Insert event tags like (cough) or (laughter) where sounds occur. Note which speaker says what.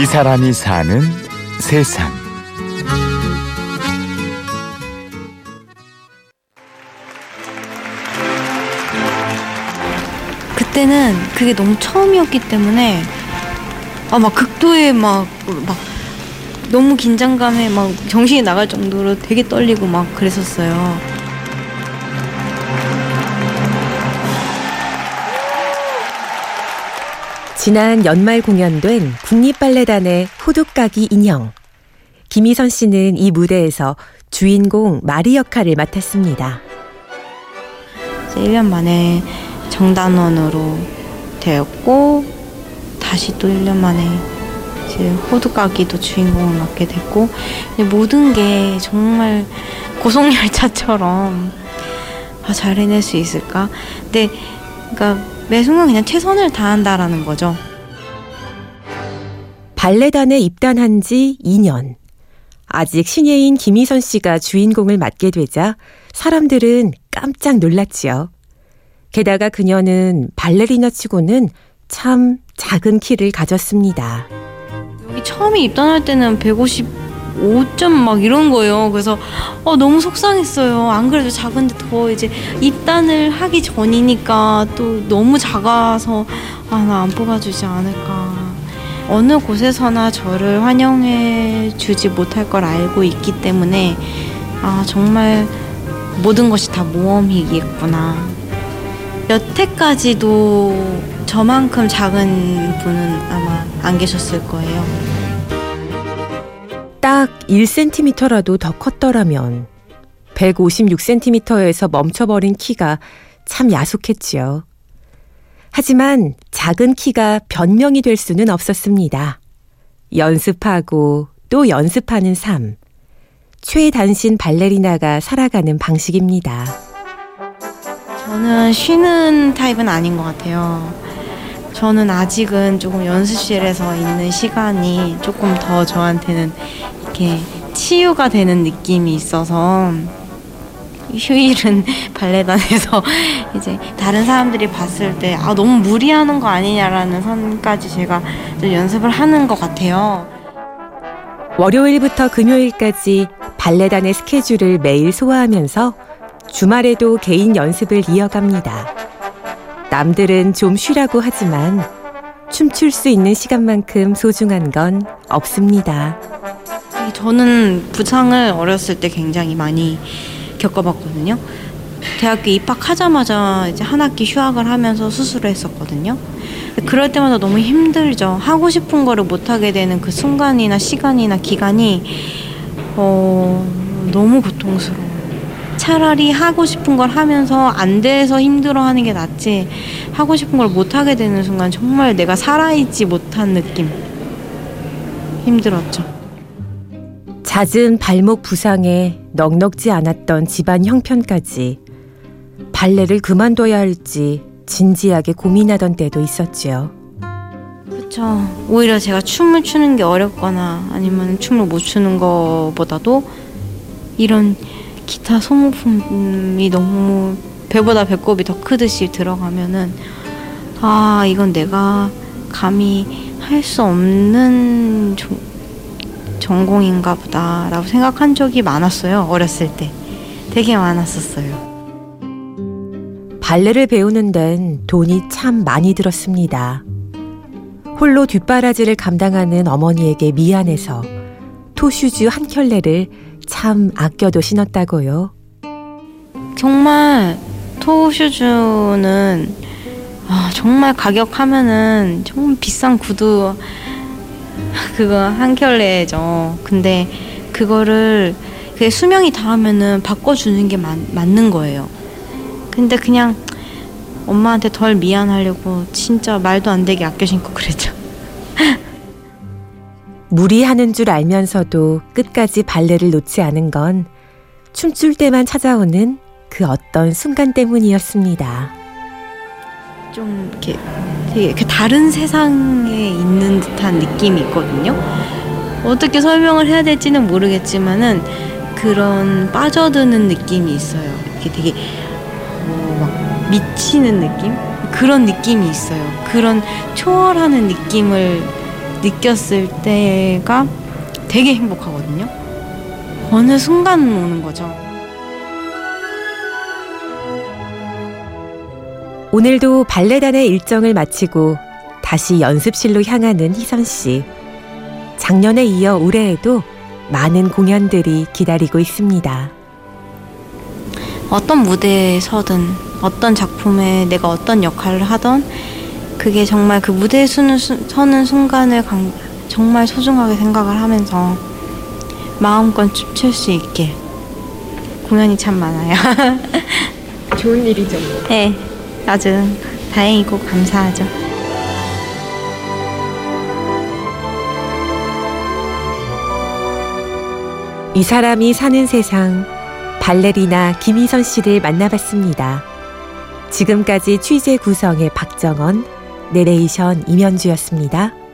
Speaker 1: 이 사람이 사는 세상.
Speaker 2: 그때는 그게 너무 처음이었기 때문에 아 막 극도의 막 막 너무 긴장감에 막 정신이 나갈 정도로 되게 떨리고 막 그랬었어요.
Speaker 3: 지난 연말 공연된 국립발레단의 호두까기 인형. 김희선 씨는 이 무대에서 주인공 마리 역할을 맡았습니다.
Speaker 2: 이제 1년 만에 정단원으로 되었고 다시 또 1년 만에 이제 호두까기도 주인공을 맡게 됐고 모든 게 정말 고속열차처럼 아, 잘 해낼 수 있을까? 근데 그러니까 매 순간 그냥 최선을 다한다라는 거죠.
Speaker 3: 발레단에 입단한 지 2년. 아직 신예인 김희선 씨가 주인공을 맡게 되자 사람들은 깜짝 놀랐지요. 게다가 그녀는 발레리나 치고는 참 작은 키를 가졌습니다.
Speaker 2: 여기 처음에 입단할 때는 155점 막 이런 거예요. 그래서 어, 너무 속상했어요. 안 그래도 작은데 더 이제 입단을 하기 전이니까 또 너무 작아서 아, 나 안 뽑아주지 않을까. 어느 곳에서나 저를 환영해 주지 못할 걸 알고 있기 때문에 아, 정말 모든 것이 다 모험이겠구나. 여태까지도 저만큼 작은 분은 아마 안 계셨을 거예요.
Speaker 3: 딱 1cm라도 더 컸더라면 156cm에서 멈춰버린 키가 참 야속했지요. 하지만 작은 키가 변명이 될 수는 없었습니다. 연습하고 또 연습하는 삶. 최단신 발레리나가 살아가는 방식입니다.
Speaker 2: 저는 쉬는 타입은 아닌 것 같아요. 저는 아직은 조금 연습실에서 있는 시간이 조금 더 저한테는 이렇게 치유가 되는 느낌이 있어서 휴일은 (laughs) 발레단에서 (laughs) 이제 다른 사람들이 봤을 때 아, 너무 무리하는 거 아니냐라는 선까지 제가 좀 연습을 하는 것 같아요.
Speaker 3: 월요일부터 금요일까지 발레단의 스케줄을 매일 소화하면서 주말에도 개인 연습을 이어갑니다. 남들은 좀 쉬라고 하지만 춤출 수 있는 시간만큼 소중한 건 없습니다.
Speaker 2: 저는 부상을 어렸을 때 굉장히 많이 겪어봤거든요. 대학교 입학하자마자 이제 한 학기 휴학을 하면서 수술을 했었거든요. 그럴 때마다 너무 힘들죠. 하고 싶은 거를 못 하게 되는 그 순간이나 시간이나 기간이 어, 너무 고통스러워요. 차라리 하고 싶은 걸 하면서 안 돼서 힘들어하는 게 낫지. 하고 싶은 걸 못 하게 되는 순간 정말 내가 살아있지 못한 느낌. 힘들었죠.
Speaker 3: 잦은 발목 부상에 넉넉지 않았던 집안 형편까지 발레를 그만둬야 할지 진지하게 고민하던 때도 있었지요.
Speaker 2: 그렇죠. 오히려 제가 춤을 추는 게 어렵거나 아니면 춤을 못 추는 것보다도 이런 기타 소모품이 너무 배보다 배꼽이 더 크듯이 들어가면은 아 이건 내가 감히 할 수 없는 조, 전공인가 보다라고 생각한 적이 많았어요 어렸을 때 되게 많았었어요
Speaker 3: 발레를 배우는 데는 돈이 참 많이 들었습니다. 홀로 뒷바라지를 감당하는 어머니에게 미안해서 토슈즈 한 켤레를 참 아껴도 신었다고요.
Speaker 2: 정말 토슈즈는 아, 정말 가격하면은 정말 비싼 구두 그거 한 켤레죠. 근데 그거를 그 수명이 닿으면은 바꿔주는 게 맞, 맞는 거예요. 근데 그냥 엄마한테 덜 미안하려고 진짜 말도 안 되게 아껴 신고 그랬죠. (laughs)
Speaker 3: 무리하는 줄 알면서도 끝까지 발레를 놓지 않은 건 춤출 때만 찾아오는 그 어떤 순간 때문이었습니다.
Speaker 2: 좀 이렇게 되게 그 다른 세상에 있는 듯한 느낌이 있거든요. 어떻게 설명을 해야 될지는 모르겠지만은 그런 빠져드는 느낌이 있어요. 이게 되게 어, 막 미치는 느낌? 그런 느낌이 있어요. 그런 초월하는 느낌을 느꼈을 때가 되게 행복하거든요. 어느 순간 오는 거죠.
Speaker 3: 오늘도 발레단의 일정을 마치고 다시 연습실로 향하는 희선 씨. 작년에 이어 올해에도 많은 공연들이 기다리고 있습니다.
Speaker 2: 어떤 무대에 서든 어떤 작품에 내가 어떤 역할을 하던 그게 정말 그 무대에 서는, 서는 순간을 강, 정말 소중하게 생각을 하면서 마음껏 춤출 수 있게 공연이 참 많아요. (laughs)
Speaker 4: 좋은 일이죠. 뭐.
Speaker 2: 네, 아주 다행이고 감사하죠.
Speaker 3: 이 사람이 사는 세상 발레리나 김희선 씨를 만나봤습니다. 지금까지 취재 구성의 박정원, 내레이션 임현주였습니다.